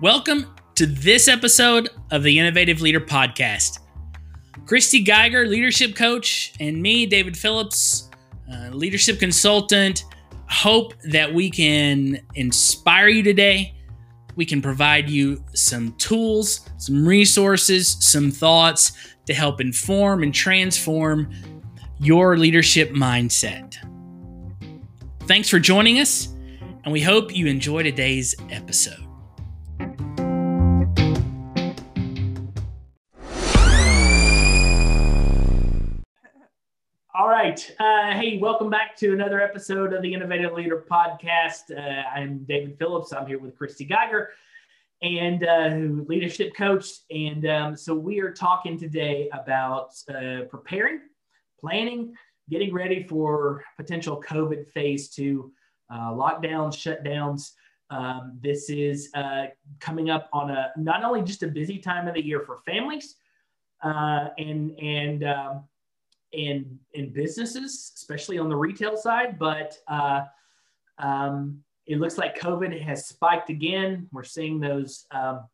Welcome to this episode of the Innovative Leader Podcast. Christy Geiger, leadership coach, and me, David Phillips, uh, leadership consultant, hope that we can inspire you today. We can provide you some tools, some resources, some thoughts to help inform and transform your leadership mindset. Thanks for joining us, and we hope you enjoy today's episode. Right. Uh, hey, welcome back to another episode of the Innovative Leader Podcast. Uh, I'm David Phillips. I'm here with Christy Geiger and uh, leadership coach. And um, so we are talking today about uh, preparing, planning, getting ready for potential COVID phase two uh, lockdowns, shutdowns. Um, this is uh, coming up on a not only just a busy time of the year for families and and um, in in businesses, especially on the retail side. But uh, um, it looks like COVID has spiked again. We're seeing those um,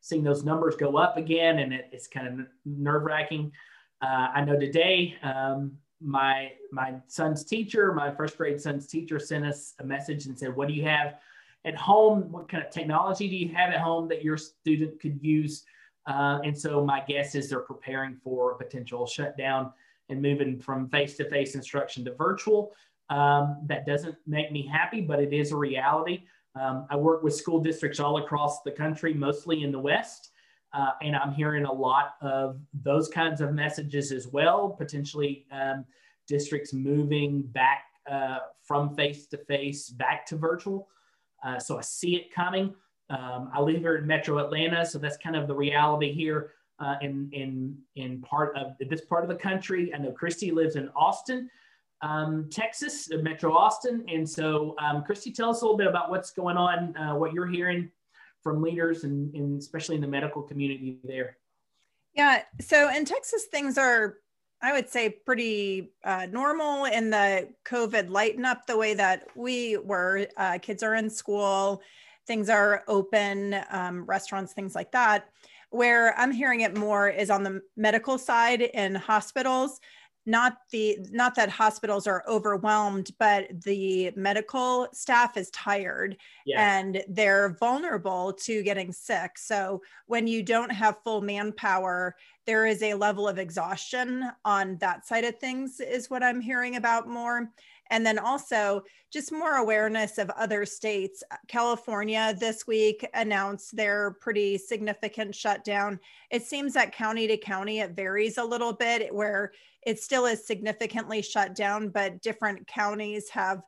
seeing those numbers go up again, and it, it's kind of nerve wracking. Uh, I know today um, my my son's teacher, my first grade son's teacher, sent us a message and said, "What do you have at home? What kind of technology do you have at home that your student could use?" Uh, and so my guess is they're preparing for a potential shutdown and moving from face-to-face instruction to virtual. Um, that doesn't make me happy, but it is a reality. Um, I work with school districts all across the country, mostly in the West, uh, and I'm hearing a lot of those kinds of messages as well. Potentially, um, districts moving back uh, from face-to-face back to virtual. Uh, so I see it coming. Um, I live here in Metro Atlanta, so that's kind of the reality here uh, in in in part of this part of the country. I know Christy lives in Austin, um, Texas, uh, Metro Austin, and so um, Christy, tell us a little bit about what's going on, uh, what you're hearing from leaders, and, and especially in the medical community there. Yeah, so in Texas, things are I would say pretty uh, normal in the COVID lighten up the way that we were. Uh, kids are in school, things are open, um, restaurants, things like that. Where I'm hearing it more is on the medical side in hospitals. Not the not that hospitals are overwhelmed, but the medical staff is tired yeah. and they're vulnerable to getting sick. So when you don't have full manpower, there is a level of exhaustion on that side of things, is what I'm hearing about more. And then also just more awareness of other states. California this week announced their pretty significant shutdown. It seems that county to county, it varies a little bit where it still is significantly shut down, but different counties have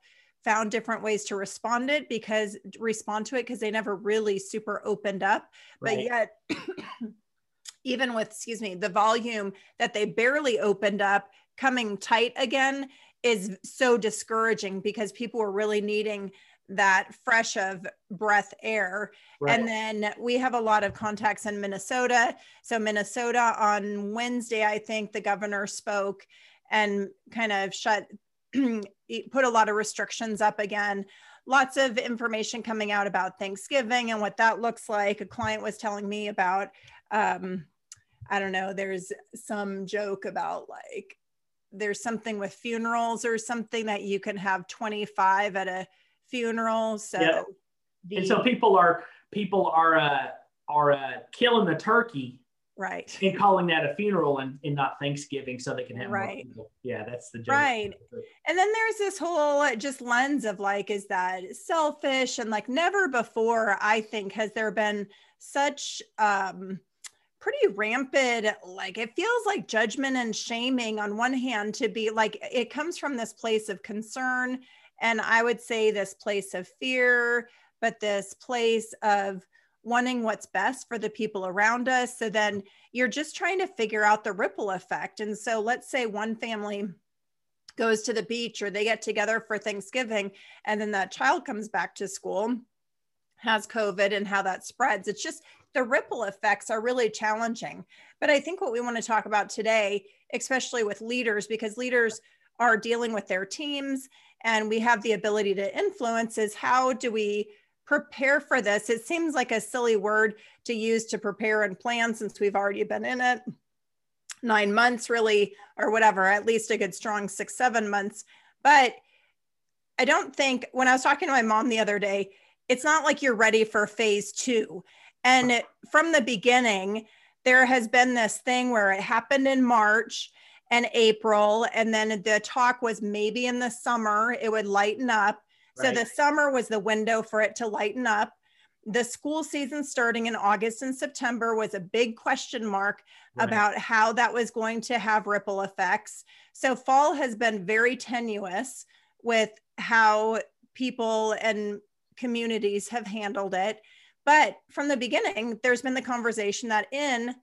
found different ways to respond it because respond to it because they never really super opened up. Right. But yet even with excuse me the volume that they barely opened up coming tight again is so discouraging because people are really needing that fresh of breath air. Right. And then we have a lot of contacts in Minnesota. So, Minnesota on Wednesday, I think the governor spoke and kind of shut, put a lot of restrictions up again. Lots of information coming out about Thanksgiving and what that looks like. A client was telling me about, um, I don't know, there's some joke about like there's something with funerals or something that you can have 25 at a funeral. So, yeah. the, and so people are people are uh, are uh, killing the turkey, right, and calling that a funeral and, and not Thanksgiving, so they can have right. Yeah, that's the joke. right. And then there's this whole uh, just lens of like, is that selfish? And like, never before, I think, has there been such um pretty rampant like it feels like judgment and shaming on one hand to be like it comes from this place of concern and i would say this place of fear but this place of wanting what's best for the people around us so then you're just trying to figure out the ripple effect and so let's say one family goes to the beach or they get together for thanksgiving and then that child comes back to school has covid and how that spreads it's just the ripple effects are really challenging. But I think what we want to talk about today, especially with leaders, because leaders are dealing with their teams and we have the ability to influence, is how do we prepare for this. It seems like a silly word to use to prepare and plan since we've already been in it nine months, really, or whatever, at least a good strong six, seven months. But I don't think when I was talking to my mom the other day, it's not like you're ready for phase two. And it, from the beginning, there has been this thing where it happened in March and April, and then the talk was maybe in the summer it would lighten up. So the summer was the window for it to lighten up. The school season starting in August and September was a big question mark right. about how that was going to have ripple effects. So fall has been very tenuous with how people and communities have handled it. But from the beginning, there's been the conversation that in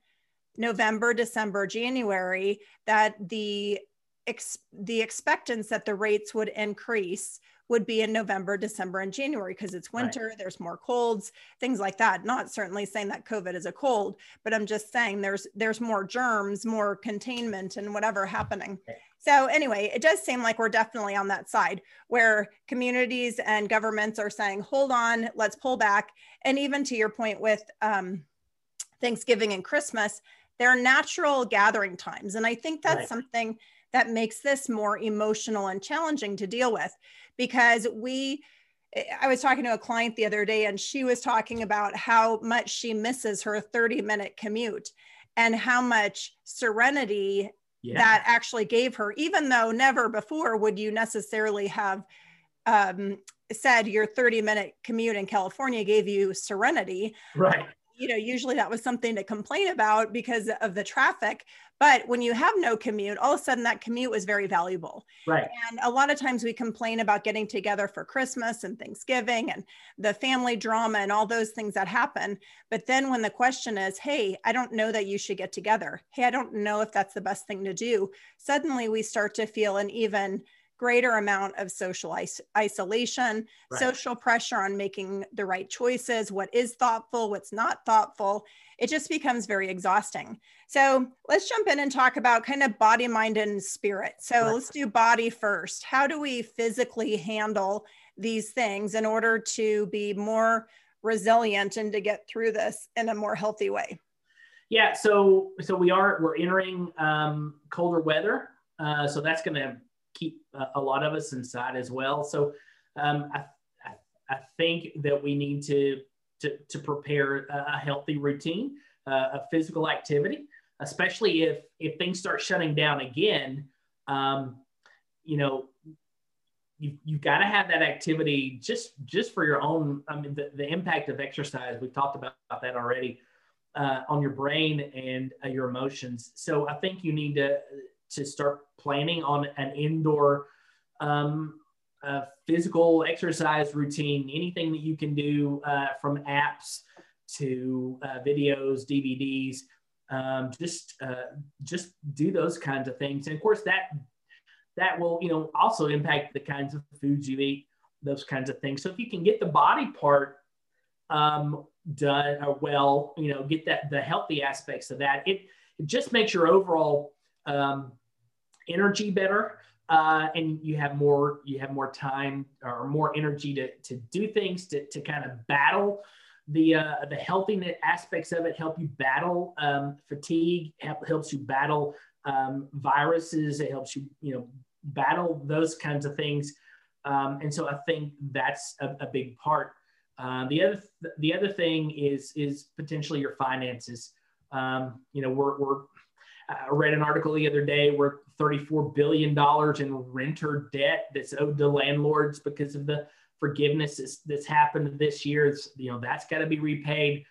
November, December, January, that the ex- the expectance that the rates would increase would be in November, December, and January because it's winter, right. there's more colds, things like that. Not certainly saying that COVID is a cold, but I'm just saying there's there's more germs, more containment, and whatever happening. So anyway, it does seem like we're definitely on that side where communities and governments are saying, hold on, let's pull back. And even to your point with um, Thanksgiving and Christmas, they're natural gathering times. And I think that's right. something that makes this more emotional and challenging to deal with because we I was talking to a client the other day and she was talking about how much she misses her 30 minute commute and how much serenity yeah. that actually gave her, even though never before would you necessarily have um, said your 30 minute commute in California gave you serenity. Right you know, usually that was something to complain about because of the traffic. But when you have no commute, all of a sudden that commute was very valuable. Right. And a lot of times we complain about getting together for Christmas and Thanksgiving and the family drama and all those things that happen. But then when the question is, hey, I don't know that you should get together. Hey, I don't know if that's the best thing to do. Suddenly we start to feel an even greater amount of social is- isolation, right. social pressure on making the right choices, what is thoughtful, what's not thoughtful. It just becomes very exhausting. So let's jump in and talk about kind of body, mind, and spirit. So right. let's do body first. How do we physically handle these things in order to be more resilient and to get through this in a more healthy way? Yeah, so so we are we're entering um, colder weather, uh, so that's going to keep a lot of us inside as well. So um, I, I, think that we need to, to, to prepare a healthy routine uh, of physical activity, especially if, if things start shutting down again. Um, you know, you, you've got to have that activity just just for your own i mean the, the impact of exercise we've talked about, about that already uh, on your brain and uh, your emotions so i think you need to to start planning on an indoor um, uh, physical exercise routine, anything that you can do uh, from apps to uh, videos, DVDs, um, just uh, just do those kinds of things. And of course, that that will you know also impact the kinds of foods you eat, those kinds of things. So if you can get the body part um, done or well, you know, get that the healthy aspects of that, it, it just makes your overall um, energy better uh, and you have more you have more time or more energy to, to do things to, to kind of battle the uh, the healthiness aspects of it help you battle um, fatigue help, helps you battle um, viruses it helps you you know battle those kinds of things. Um, and so i think that's a, a big part. Uh, the other th- the other thing is is potentially your finances. Um, you know we're, we're I read an article the other day where $34 billion in renter debt that's owed to landlords because of the forgiveness that's, that's happened this year. It's, you know, that's got to be repaid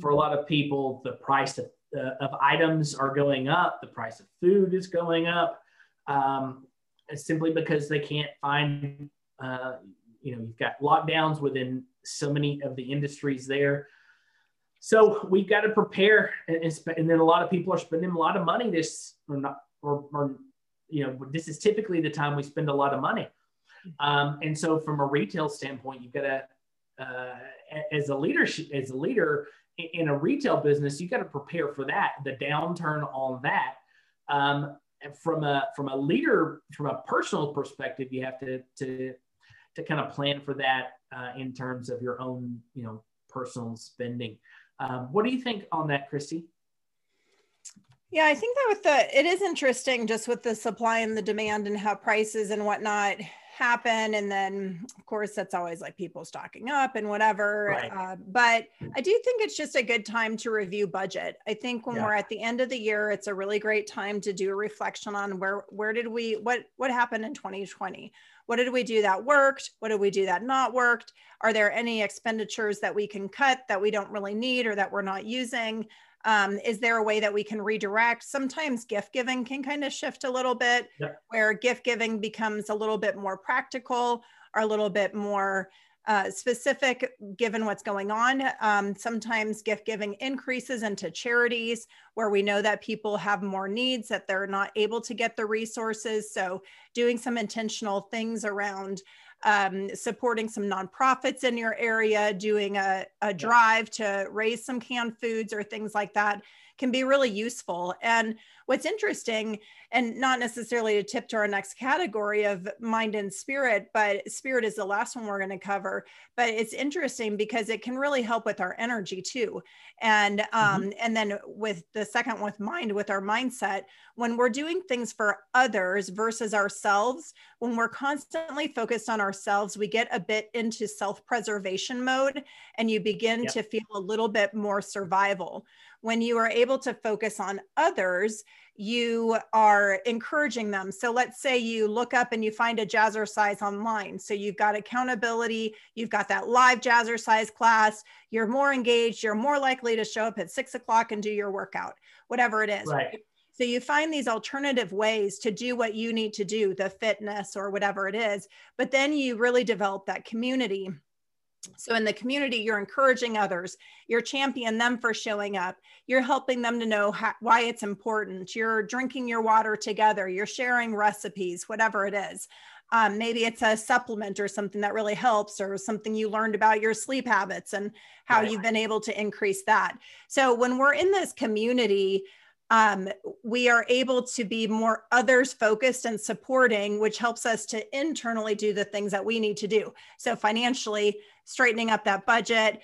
for a lot of people. The price of, uh, of items are going up. The price of food is going up. Um, simply because they can't find, uh, you know, you've got lockdowns within so many of the industries there. So we've got to prepare, and, and, then a lot of people are spending a lot of money this, or not, or, or you know, this is typically the time we spend a lot of money. Um, and so, from a retail standpoint, you've got to, uh, as a leadership, as a leader in a retail business, you got to prepare for that, the downturn on that. Um, from a from a leader, from a personal perspective, you have to to to kind of plan for that uh, in terms of your own, you know, personal spending. Um, what do you think on that, Christy? Yeah, I think that with the it is interesting just with the supply and the demand and how prices and whatnot happen and then of course that's always like people stocking up and whatever right. uh, but i do think it's just a good time to review budget. I think when yeah. we're at the end of the year it's a really great time to do a reflection on where where did we what what happened in 2020 what did we do that worked? What did we do that not worked? Are there any expenditures that we can cut that we don't really need or that we're not using um, is there a way that we can redirect? Sometimes gift giving can kind of shift a little bit, yep. where gift giving becomes a little bit more practical or a little bit more uh, specific given what's going on. Um, sometimes gift giving increases into charities where we know that people have more needs, that they're not able to get the resources. So, doing some intentional things around um, supporting some nonprofits in your area, doing a, a drive to raise some canned foods or things like that can be really useful. And what's interesting, and not necessarily to tip to our next category of mind and spirit, but spirit is the last one we're going to cover. But it's interesting because it can really help with our energy too. And um, mm-hmm. and then with the second with mind, with our mindset, when we're doing things for others versus ourselves, when we're constantly focused on ourselves, we get a bit into self-preservation mode and you begin yep. to feel a little bit more survival when you are able to focus on others, you are encouraging them. So let's say you look up and you find a jazzercise online. So you've got accountability, you've got that live jazzercise class, you're more engaged, you're more likely to show up at six o'clock and do your workout, whatever it is. Right. So you find these alternative ways to do what you need to do, the fitness or whatever it is, but then you really develop that community so in the community, you're encouraging others, you're championing them for showing up, you're helping them to know how, why it's important, you're drinking your water together, you're sharing recipes, whatever it is. Um, maybe it's a supplement or something that really helps, or something you learned about your sleep habits and how right. you've been able to increase that. So when we're in this community, um, we are able to be more others focused and supporting, which helps us to internally do the things that we need to do. So, financially, straightening up that budget,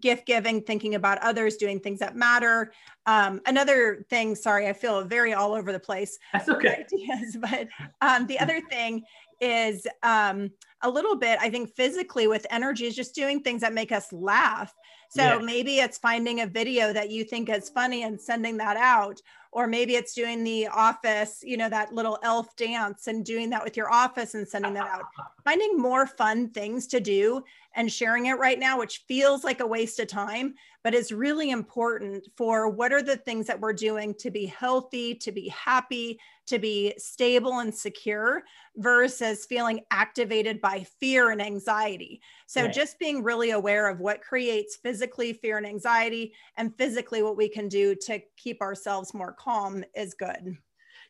gift giving, thinking about others, doing things that matter. Um, another thing, sorry, I feel very all over the place. That's okay. Ideas, but um, the other thing is um, a little bit, I think, physically with energy is just doing things that make us laugh. So yeah. maybe it's finding a video that you think is funny and sending that out. Or maybe it's doing the office, you know, that little elf dance and doing that with your office and sending that out. Finding more fun things to do and sharing it right now, which feels like a waste of time, but it's really important for what are the things that we're doing to be healthy, to be happy, to be stable and secure versus feeling activated by fear and anxiety. So, right. just being really aware of what creates physically fear and anxiety, and physically what we can do to keep ourselves more calm is good.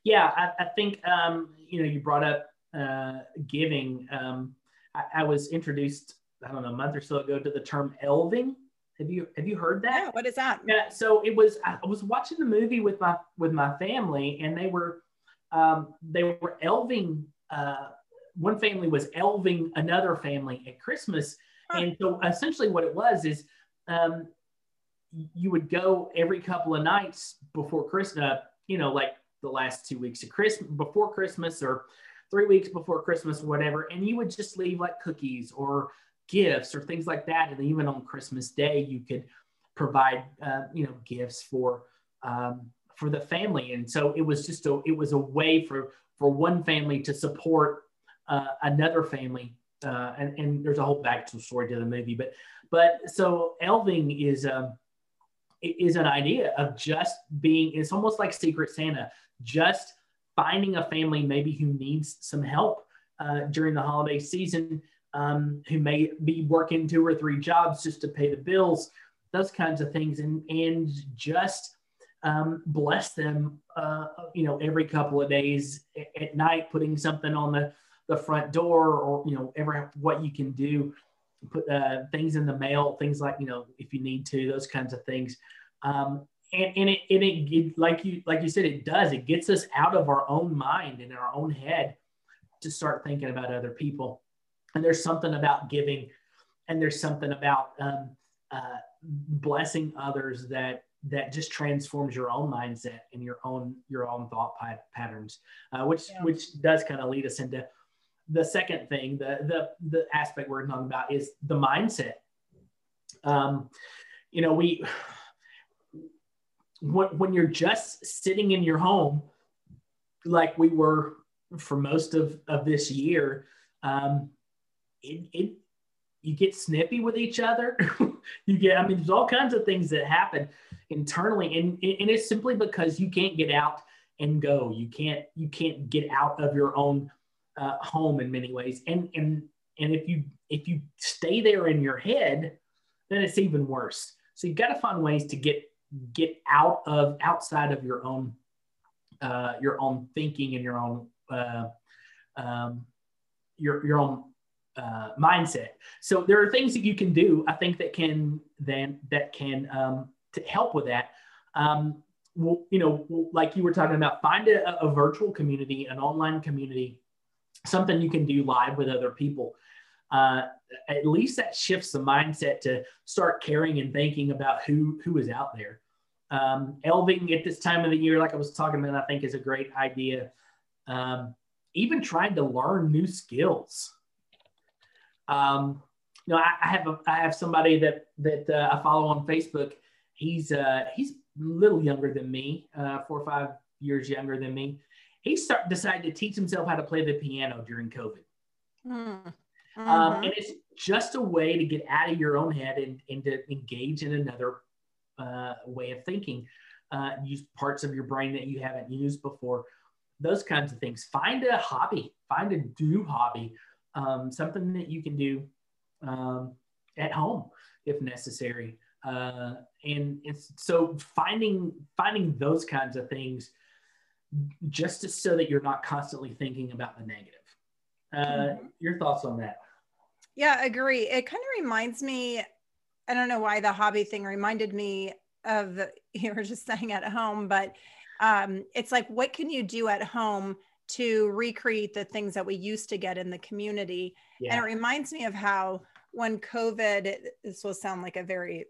Yeah, I, I think, um, you know, you brought up uh, giving. Um, I, I was introduced I don't know, a month or so ago to the term elving. Have you have you heard that? Yeah, what is that? Yeah, so it was I was watching the movie with my with my family, and they were um, they were elving. Uh, one family was elving another family at Christmas, huh. and so essentially what it was is um, you would go every couple of nights before Christmas. Uh, you know, like the last two weeks of Christmas before Christmas or three weeks before Christmas, whatever, and you would just leave like cookies or gifts or things like that. And even on Christmas Day, you could provide, uh, you know, gifts for um, for the family. And so it was just a it was a way for for one family to support uh, another family. Uh, and, and there's a whole backstory to the movie, but but so elving is um, is an idea of just being. It's almost like Secret Santa, just finding a family maybe who needs some help uh, during the holiday season um, who may be working two or three jobs just to pay the bills, those kinds of things, and and just um, bless them, uh, you know, every couple of days at night, putting something on the the front door, or you know, ever what you can do, put uh, things in the mail, things like you know, if you need to, those kinds of things. Um, and, and, it, and it, it, like you like you said it does. It gets us out of our own mind and our own head to start thinking about other people and there's something about giving and there's something about um, uh, blessing others that that just transforms your own mindset and your own your own thought patterns uh, which yeah. which does kind of lead us into the second thing the the the aspect we're talking about is the mindset um, you know we when, when you're just sitting in your home like we were for most of of this year um, it, it you get snippy with each other. you get, I mean, there's all kinds of things that happen internally, and and it's simply because you can't get out and go. You can't you can't get out of your own uh, home in many ways, and and and if you if you stay there in your head, then it's even worse. So you've got to find ways to get get out of outside of your own uh, your own thinking and your own uh, um, your your own uh, mindset. So there are things that you can do, I think, that can then that can um, to help with that. Um, well, you know, like you were talking about, find a, a, virtual community, an online community, something you can do live with other people. Uh, at least that shifts the mindset to start caring and thinking about who who is out there. Um, elving at this time of the year, like I was talking about, I think is a great idea. Um, even trying to learn new skills. Um, you know, I, I, have a, I have somebody that that uh, I follow on Facebook. He's uh, he's a little younger than me, uh, four or five years younger than me. He start decided to teach himself how to play the piano during COVID. Mm-hmm. Um, and it's just a way to get out of your own head and, and to engage in another uh, way of thinking. Uh, use parts of your brain that you haven't used before. Those kinds of things. Find a hobby. Find a new hobby um, something that you can do um, at home if necessary. Uh, and it's so finding finding those kinds of things just to, so that you're not constantly thinking about the negative. Uh, mm-hmm. Your thoughts on that? Yeah, agree. It kind of reminds me. I don't know why the hobby thing reminded me of you were just saying at home, but um, it's like, what can you do at home to recreate the things that we used to get in the community. Yeah. And it reminds me of how when COVID, this will sound like a very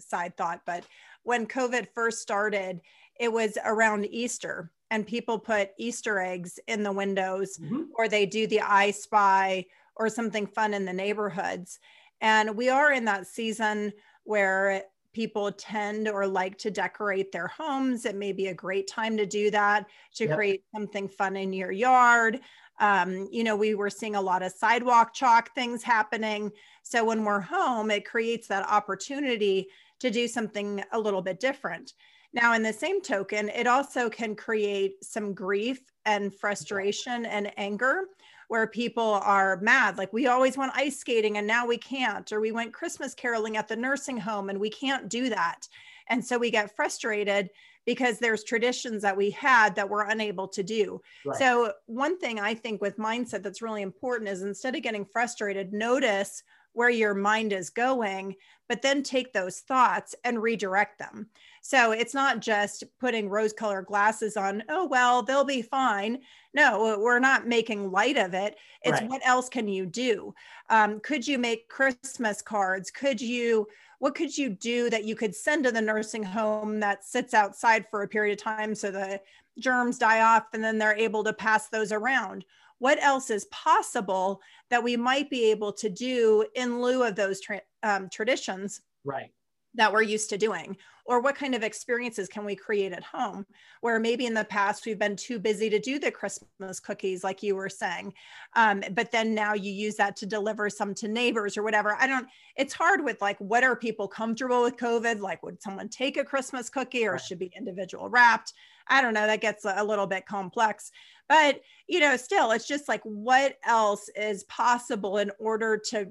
side thought, but when COVID first started, it was around Easter and people put Easter eggs in the windows mm-hmm. or they do the I Spy or something fun in the neighborhoods. And we are in that season where people tend or like to decorate their homes. It may be a great time to do that, to yep. create something fun in your yard. Um, you know, we were seeing a lot of sidewalk chalk things happening. So when we're home, it creates that opportunity to do something a little bit different. Now, in the same token, it also can create some grief and frustration and anger where people are mad like we always went ice skating and now we can't or we went christmas caroling at the nursing home and we can't do that and so we get frustrated because there's traditions that we had that we're unable to do. Right. So, one thing I think with mindset that's really important is instead of getting frustrated, notice where your mind is going, but then take those thoughts and redirect them. So it's not just putting rose colored glasses on, oh, well, they'll be fine. No, we're not making light of it. It's right. what else can you do? Um, could you make Christmas cards? Could you, what could you do that you could send to the nursing home that sits outside for a period of time so the germs die off and then they're able to pass those around? What else is possible that we might be able to do in lieu of those tra- um, traditions right. that we're used to doing or what kind of experiences can we create at home where maybe in the past we've been too busy to do the christmas cookies like you were saying um, but then now you use that to deliver some to neighbors or whatever i don't it's hard with like what are people comfortable with covid like would someone take a christmas cookie or right. should be individual wrapped i don't know that gets a little bit complex but, you know, still, it's just like what else is possible in order to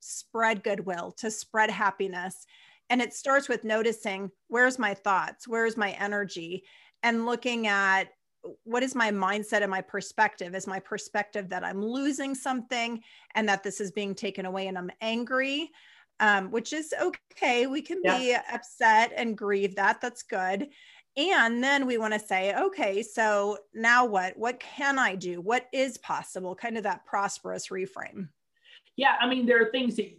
spread goodwill, to spread happiness. And it starts with noticing where's my thoughts, where's my energy, and looking at what is my mindset and my perspective? Is my perspective that I'm losing something and that this is being taken away and I'm angry? Um, which is okay. We can yeah. be upset and grieve that. That's good. And then we want to say, okay, so now what? What can I do? What is possible? Kind of that prosperous reframe. yeah, I mean, there are things that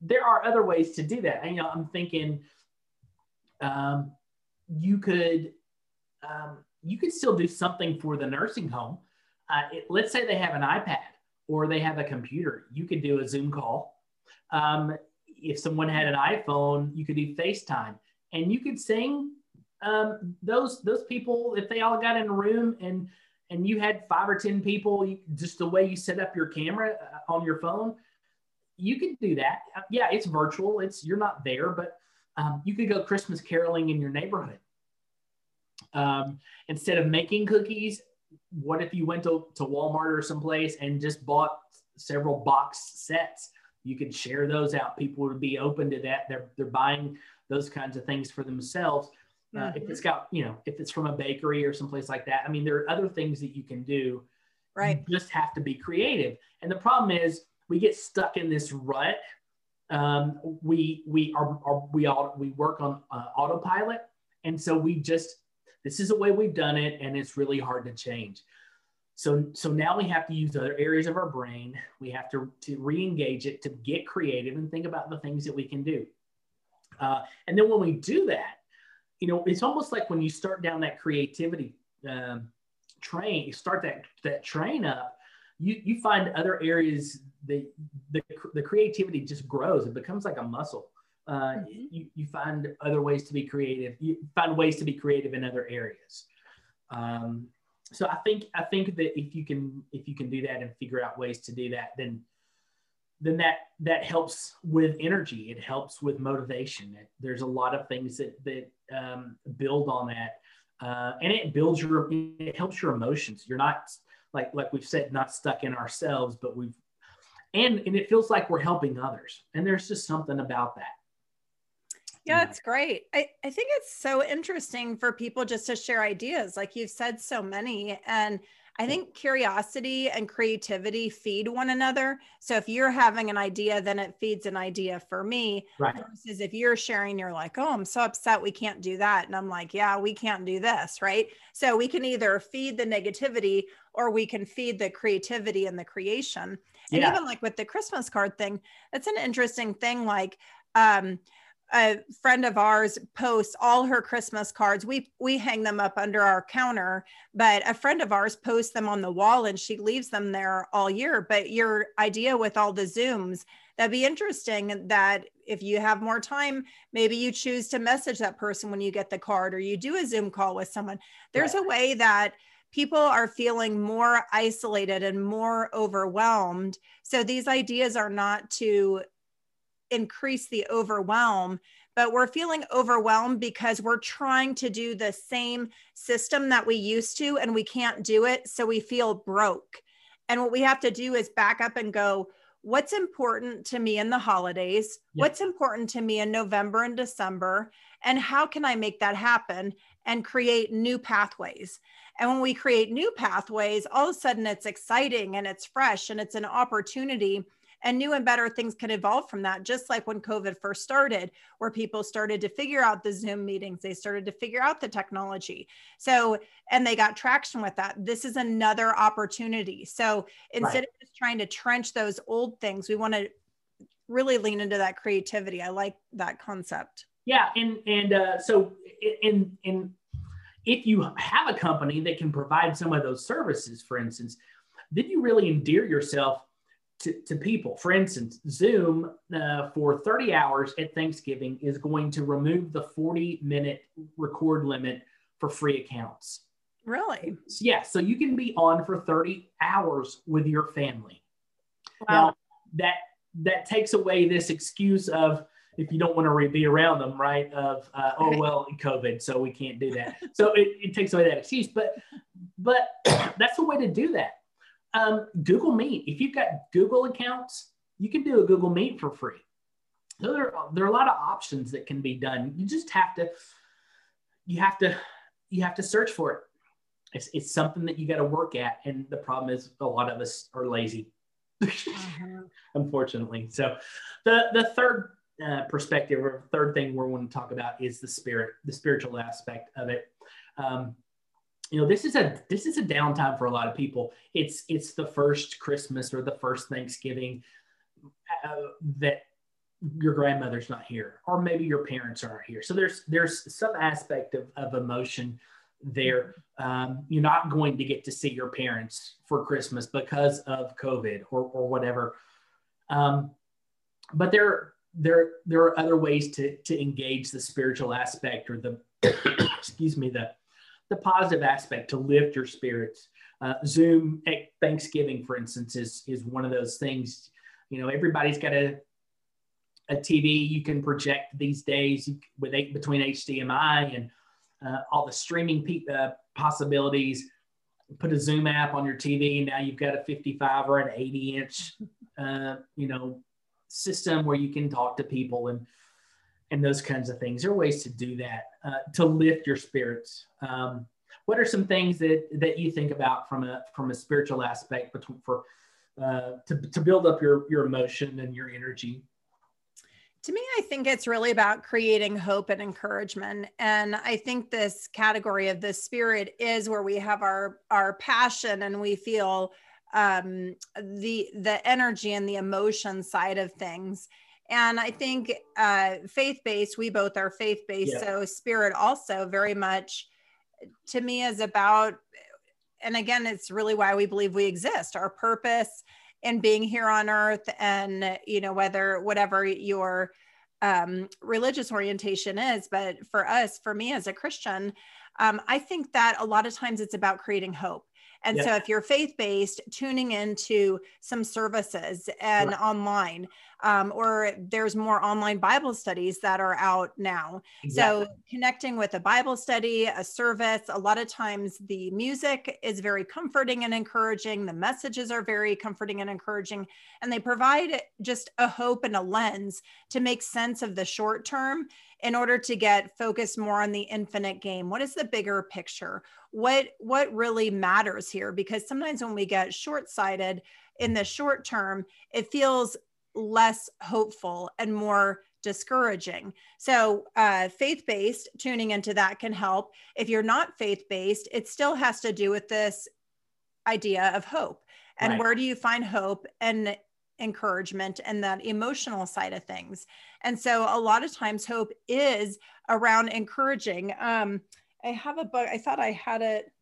there are other ways to do that. And, you know, I'm thinking um, you could um, you could still do something for the nursing home. Uh, it, let's say they have an iPad or they have a computer. You could do a Zoom call. Um, if someone had an iPhone, you could do FaceTime, and you could sing um, those those people if they all got in a room and and you had five or ten people, you, just the way you set up your camera uh, on your phone, you could do that. Uh, yeah, it's virtual. It's you're not there, but um, you could go Christmas caroling in your neighborhood. Um, instead of making cookies, what if you went to, to Walmart or someplace and just bought several box sets? You could share those out. People would be open to that. They're, they're buying those kinds of things for themselves. Uh, mm-hmm. If it's got, you know, if it's from a bakery or someplace like that, I mean, there are other things that you can do. Right. You just have to be creative. And the problem is we get stuck in this rut. Um, we we are, are we all we work on uh, autopilot, and so we just this is the way we've done it, and it's really hard to change. So, so now we have to use other areas of our brain. We have to, to re-engage it to get creative and think about the things that we can do. Uh, and then when we do that, you know, it's almost like when you start down that creativity um, train, you start that that train up, you you find other areas that the, the creativity just grows. It becomes like a muscle. Uh, mm-hmm. you, you find other ways to be creative. You find ways to be creative in other areas. Um, so I think I think that if you can if you can do that and figure out ways to do that, then then that that helps with energy. It helps with motivation. There's a lot of things that that um, build on that, uh, and it builds your it helps your emotions. You're not like like we've said, not stuck in ourselves, but we've and and it feels like we're helping others. And there's just something about that. Yeah, it's great. I, I think it's so interesting for people just to share ideas. Like you've said so many. And I think curiosity and creativity feed one another. So if you're having an idea, then it feeds an idea for me. Right. Versus if you're sharing, you're like, oh, I'm so upset we can't do that. And I'm like, yeah, we can't do this. Right. So we can either feed the negativity or we can feed the creativity and the creation. And yeah. even like with the Christmas card thing, that's an interesting thing. Like, um, a friend of ours posts all her christmas cards. We we hang them up under our counter but a friend of ours posts them on the wall and she leaves them there all year. But your idea with all the zooms that'd be interesting that if you have more time maybe you choose to message that person when you get the card or you do a zoom call with someone. There's right. a way that people are feeling more isolated and more overwhelmed. So these ideas are not to increase the overwhelm but we're feeling overwhelmed because we're trying to do the same system that we used to and we can't do it so we feel broke. And what we have to do is back up and go what's important to me in the holidays? Yep. what's important to me in november and december? And how can i make that happen and create new pathways? And when we create new pathways all of a sudden it's exciting and it's fresh and it's an opportunity and new and better things can evolve from that just like when covid first started where people started to figure out the zoom meetings they started to figure out the technology. So and they got traction with that. This is another opportunity. So instead right. of just trying to trench those old things we want to really lean into that creativity. I like that concept. Yeah and and uh, so in in if you have a company that can provide some of those services for instance then you really endear yourself to, to people. For instance, Zoom uh, for 30 hours at Thanksgiving is going to remove the 40 minute record limit for free accounts. Really? Yeah. So you can be on for 30 hours with your family. Wow. Now, that that takes away this excuse of if you don't want to re- be around them, right? Of uh, oh well, COVID, so we can't do that. so it, it takes away that excuse. But but that's a way to do that um, Google Meet. If you've got Google accounts, you can do a Google Meet for free. So there, there are a lot of options that can be done. You just have to, you have to, you have to search for it. It's, it's something that you got to work at. And the problem is a lot of us are lazy, uh-huh. unfortunately. So the, the third uh, perspective or third thing we're going to talk about is the spirit, the spiritual aspect of it. Um, you know this is a this is a downtime for a lot of people. It's it's the first christmas or the first thanksgiving uh, that your grandmother's not here or maybe your parents aren't here. So there's there's some aspect of, of emotion there. Um, you're not going to get to see your parents for christmas because of covid or, or whatever. Um, but there there there are other ways to to engage the spiritual aspect or the excuse me the the positive aspect to lift your spirits uh, zoom at thanksgiving for instance is is one of those things you know everybody's got a a TV you can project these days with eight, between HDMI and uh, all the streaming pe- uh, possibilities. Put a Zoom app on your TV, and now you've got a 55 or an 80 inch, uh, you know, system where you can talk to people and and those kinds of things. There are ways to do that uh, to lift your spirits. Um, what are some things that that you think about from a from a spiritual aspect between for uh, to to build up your your emotion and your energy? To me, I think it's really about creating hope and encouragement. And I think this category of the spirit is where we have our our passion and we feel um, the the energy and the emotion side of things. And I think uh, faith based, we both are faith based. Yeah. So spirit also very much to me is about, and again, it's really why we believe we exist. Our purpose and being here on earth and you know whether whatever your um, religious orientation is but for us for me as a christian um, i think that a lot of times it's about creating hope and yeah. so if you're faith based, tuning into some services and right. online, um, or there's more online Bible studies that are out now. Exactly. So connecting with a Bible study, a service, a lot of times the music is very comforting and encouraging. The messages are very comforting and encouraging, and they provide just a hope and a lens to make sense of the short term in order to get focused more on the infinite game what is the bigger picture what what really matters here because sometimes when we get short-sighted in the short term it feels less hopeful and more discouraging. So, uh, faith based, tuning into that can help. If you're not faith based, it still has to do with this idea of hope. And right. where do you find hope and encouragement and that emotional side of things? And so, a lot of times, hope is around encouraging. Um, I have a book, I thought I had it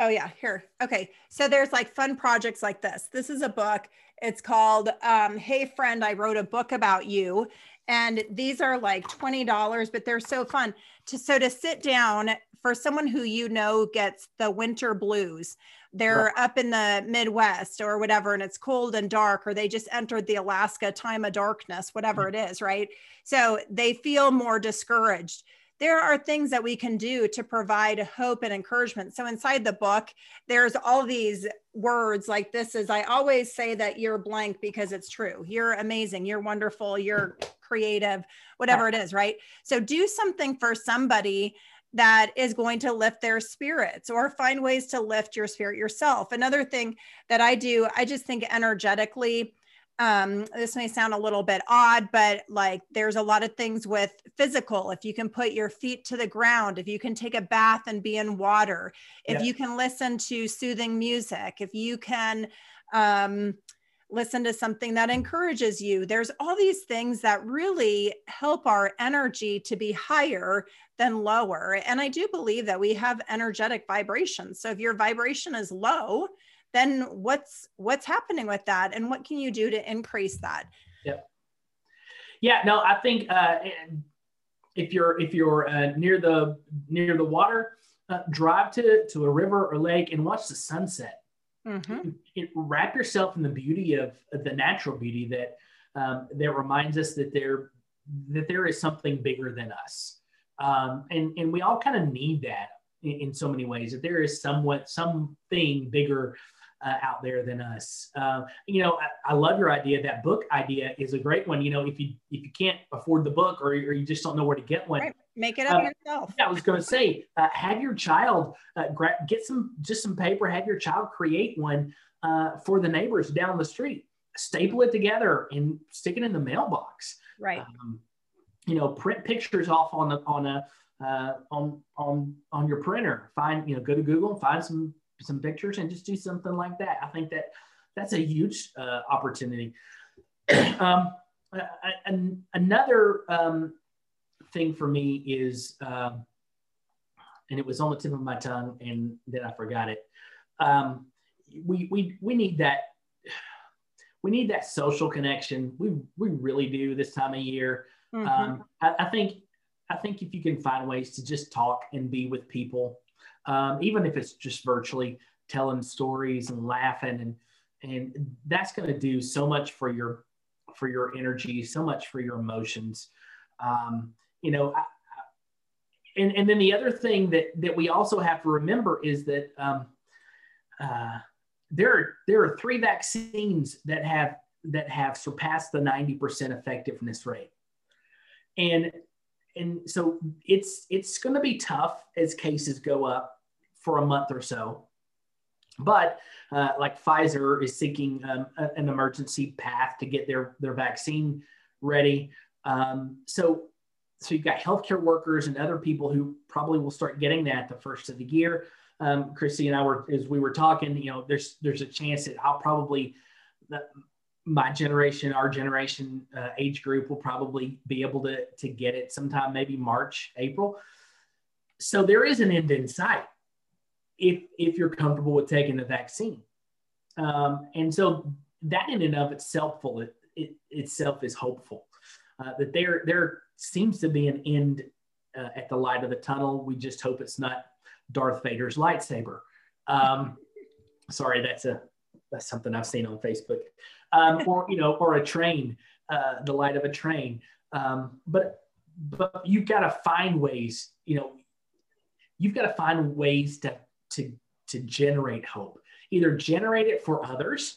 Oh yeah, here. Okay. So there's like fun projects like this. This is a book. It's called um, Hey Friend, I wrote a book about you. And these are like $20, but they're so fun. To so to sit down for someone who you know gets the winter blues. They're right. up in the Midwest or whatever, and it's cold and dark, or they just entered the Alaska time of darkness, whatever mm-hmm. it is, right? So they feel more discouraged there are things that we can do to provide hope and encouragement. So inside the book, there's all these words like this is I always say that you're blank because it's true. You're amazing, you're wonderful, you're creative, whatever it is, right? So do something for somebody that is going to lift their spirits or find ways to lift your spirit yourself. Another thing that I do, I just think energetically um, this may sound a little bit odd, but like there's a lot of things with physical. If you can put your feet to the ground, if you can take a bath and be in water, if yeah. you can listen to soothing music, if you can um, listen to something that encourages you, there's all these things that really help our energy to be higher than lower. And I do believe that we have energetic vibrations. So if your vibration is low, then what's what's happening with that? And what can you do to increase that? Yep. Yeah no i think uh, if you're if you're uh, near the near the water uh, drive to to a river or lake and watch the sunset. Mm-hmm. it, wrap yourself in the beauty of, of the natural beauty that um, that reminds us that there that there is something bigger than us. Um, and and we all kind of need that in, in, so many ways that there is somewhat something bigger uh, out there than us. Uh, you know, I, I, love your idea. That book idea is a great one. You know, if you if you can't afford the book or, or you just don't know where to get one, right. make it up uh, yourself. Yeah, I was going to say, uh, have your child uh, gra- get some just some paper. Have your child create one uh, for the neighbors down the street. Staple it together and stick it in the mailbox. Right. Um, you know, print pictures off on the on a uh, on on on your printer. Find you know, go to Google and find some some pictures and just do something like that. I think that that's a huge uh, opportunity. um, another um, thing for me is, um, and it was on the tip of my tongue, and then I forgot it. Um, we we we need that. We need that social connection. We we really do this time of year. Mm-hmm. Um, I, I, think I think if you can find ways to just talk and be with people, um, even if it's just virtually, telling stories and laughing and and that's going to do so much for your for your energy, so much for your emotions. Um, you know, I, and, and then the other thing that, that we also have to remember is that um, uh, there, are, there are three vaccines that have, that have surpassed the 90% effectiveness rate. And, and so it's, it's going to be tough as cases go up for a month or so. But uh, like Pfizer is seeking um, a, an emergency path to get their, their vaccine ready. Um, so, so you've got healthcare workers and other people who probably will start getting that the first of the year. Um, Christy and I were, as we were talking, you know, there's there's a chance that I'll probably, my generation, our generation uh, age group will probably be able to to get it sometime, maybe March, April. So there is an end in sight if if you're comfortable with taking the vaccine. Um, and so that in and of itself, it, it itself is hopeful uh, that there there seems to be an end uh, at the light of the tunnel. We just hope it's not Darth Vader's lightsaber. Um, sorry, that's a that's something I've seen on Facebook, um, or you know, or a train, uh, the light of a train. Um, but but you've got to find ways. You know, you've got to find ways to to to generate hope. Either generate it for others,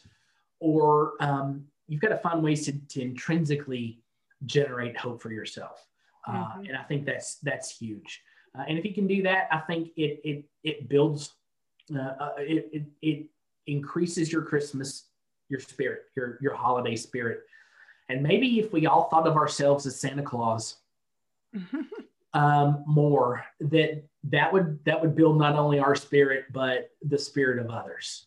or um, you've got to find ways to, to intrinsically generate hope for yourself. Uh, mm-hmm. and I think that's that's huge. Uh, and if you can do that, I think it it it builds, uh, uh, it, it it increases your Christmas, your spirit, your your holiday spirit. And maybe if we all thought of ourselves as Santa Claus um, more, that that would that would build not only our spirit but the spirit of others.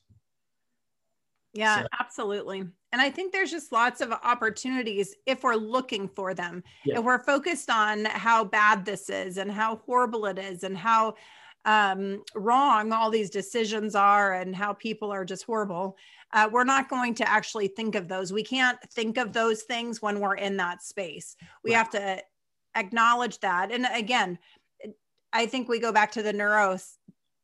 Yeah, so. absolutely. And I think there's just lots of opportunities if we're looking for them. Yeah. If we're focused on how bad this is and how horrible it is and how um, wrong all these decisions are and how people are just horrible, uh, we're not going to actually think of those. We can't think of those things when we're in that space. We right. have to acknowledge that. And again, I think we go back to the neuro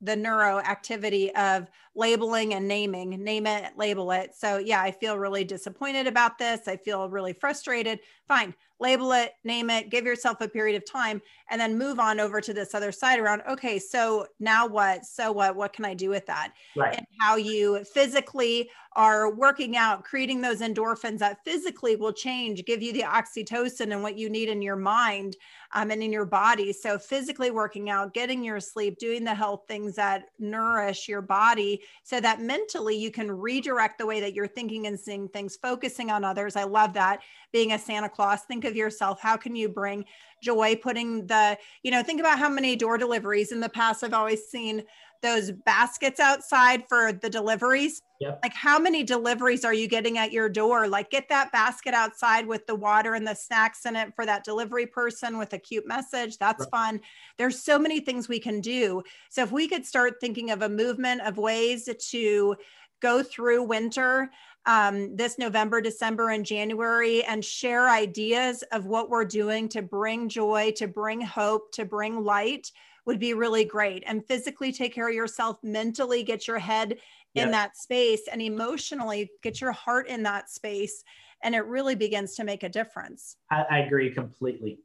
the neuro activity of labeling and naming name it label it so yeah i feel really disappointed about this i feel really frustrated fine label it, name it, give yourself a period of time, and then move on over to this other side around, okay, so now what? So what? What can I do with that? Right. And how you physically are working out, creating those endorphins that physically will change, give you the oxytocin and what you need in your mind um, and in your body. So, physically working out, getting your sleep, doing the health things that nourish your body so that mentally you can redirect the way that you're thinking and seeing things, focusing on others. I love that. Being a Santa Claus, think of yourself. How can you bring joy? Putting the, you know, think about how many door deliveries in the past I've always seen those baskets outside for the deliveries. Yep. Like how many deliveries are you getting at your door? Like get that basket outside with the water and the snacks in it for that delivery person with a cute message. That's right. fun. There's so many things we can do. So if we could start thinking of a movement of ways to go through winter um, this November, December, and January and share ideas of what we're doing to bring joy, to bring hope, to bring light would be really great. And physically take care of yourself, mentally get your head in yep. that space, and emotionally get your heart in that space. And it really begins to make a difference. I, I agree completely.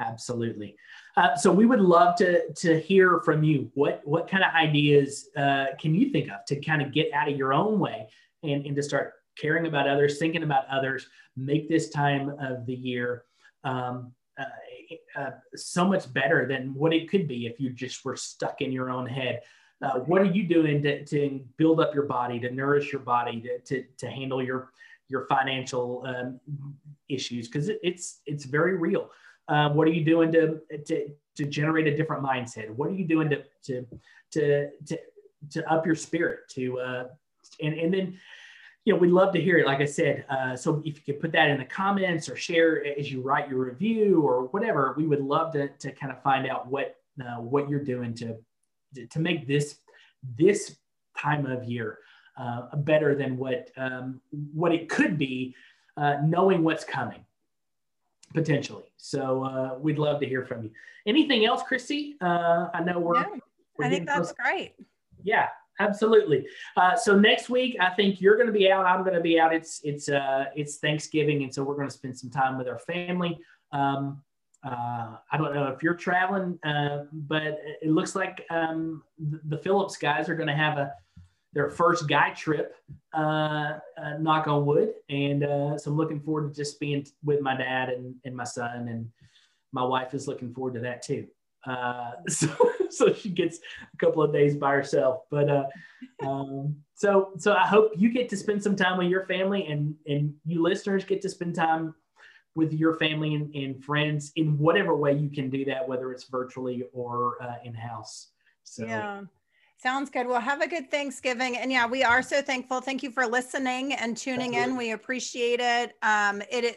Absolutely. Uh, so we would love to to hear from you. What what kind of ideas uh, can you think of to kind of get out of your own way and, and to start caring about others, thinking about others, make this time of the year um, uh, uh, so much better than what it could be if you just were stuck in your own head. Uh, what are you doing to, to build up your body, to nourish your body, to, to, to handle your your financial um, issues? Because it, it's it's very real. Uh, what are you doing to, to to generate a different mindset? What are you doing to to to to, to up your spirit? To uh, and and then you know, we'd love to hear it. Like I said, uh, so if you could put that in the comments or share as you write your review or whatever, we would love to, to kind of find out what uh, what you're doing to to make this this time of year uh, better than what um, what it could be, uh, knowing what's coming potentially. So uh, we'd love to hear from you. Anything else, Christy? Uh, I know we're. Yeah, we're I think that's close. great. Yeah, absolutely. Uh, so next week, I think you're going to be out. I'm going to be out. It's it's uh, it's Thanksgiving, and so we're going to spend some time with our family. Um, uh, I don't know if you're traveling, uh, but it looks like um, the, Phillips guys are going to have a their first guy trip. Uh, uh, knock on wood, and uh, so I'm looking forward to just being with my dad and, and my son, and my wife is looking forward to that too. Uh, so so she gets a couple of days by herself. But uh, um, so so I hope you get to spend some time with your family, and and you listeners get to spend time with your family and, and friends in whatever way you can do that, whether it's virtually or uh, in house. So. Yeah. Sounds good. Well, have a good Thanksgiving. And yeah, we are so thankful. Thank you for listening and tuning in. We appreciate it. Um, it, it,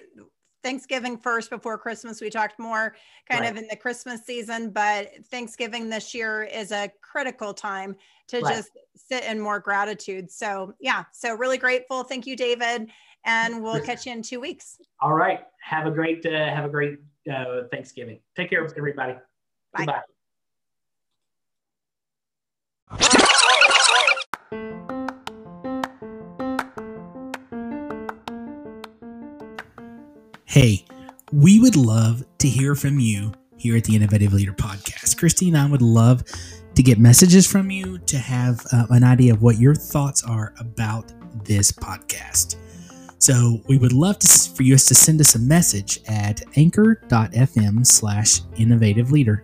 Thanksgiving first before Christmas. We talked more kind right. of in the Christmas season, but Thanksgiving this year is a critical time to right. just sit in more gratitude. So, yeah, so really grateful. Thank you, David. And we'll catch you in two weeks. All right. Have a great, uh, have a great uh, Thanksgiving. Take care, everybody. Bye. Goodbye. Hey, we would love to hear from you here at the Innovative Leader Podcast. Christy and I would love to get messages from you to have uh, an idea of what your thoughts are about this podcast. So we would love to, for you to send us a message at anchor.fm slash innovative leader.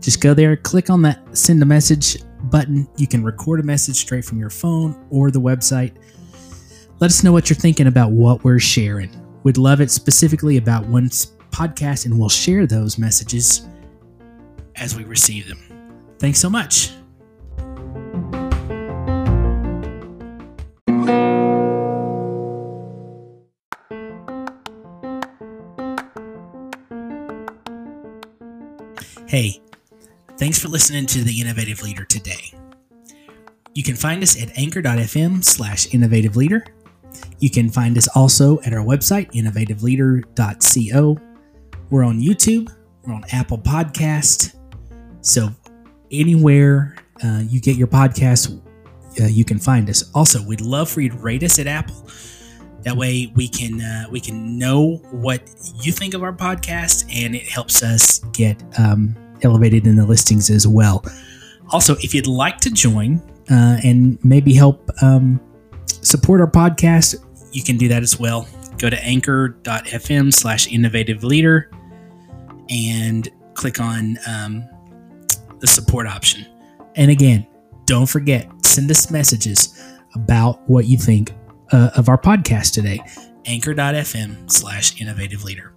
Just go there, click on that send a message button. You can record a message straight from your phone or the website. Let us know what you're thinking about what we're sharing. We'd love it specifically about one podcast, and we'll share those messages as we receive them. Thanks so much. Hey, thanks for listening to The Innovative Leader today. You can find us at anchor.fm slash innovative leader you can find us also at our website, innovativeleader.co. We're on YouTube, we're on Apple Podcast. So anywhere uh, you get your podcast, uh, you can find us. Also, we'd love for you to rate us at Apple. That way, we can uh, we can know what you think of our podcast, and it helps us get um, elevated in the listings as well. Also, if you'd like to join uh, and maybe help um, support our podcast, you can do that as well. Go to anchor.fm slash innovative leader and click on um, the support option. And again, don't forget, send us messages about what you think uh, of our podcast today. Anchor.fm slash innovative leader.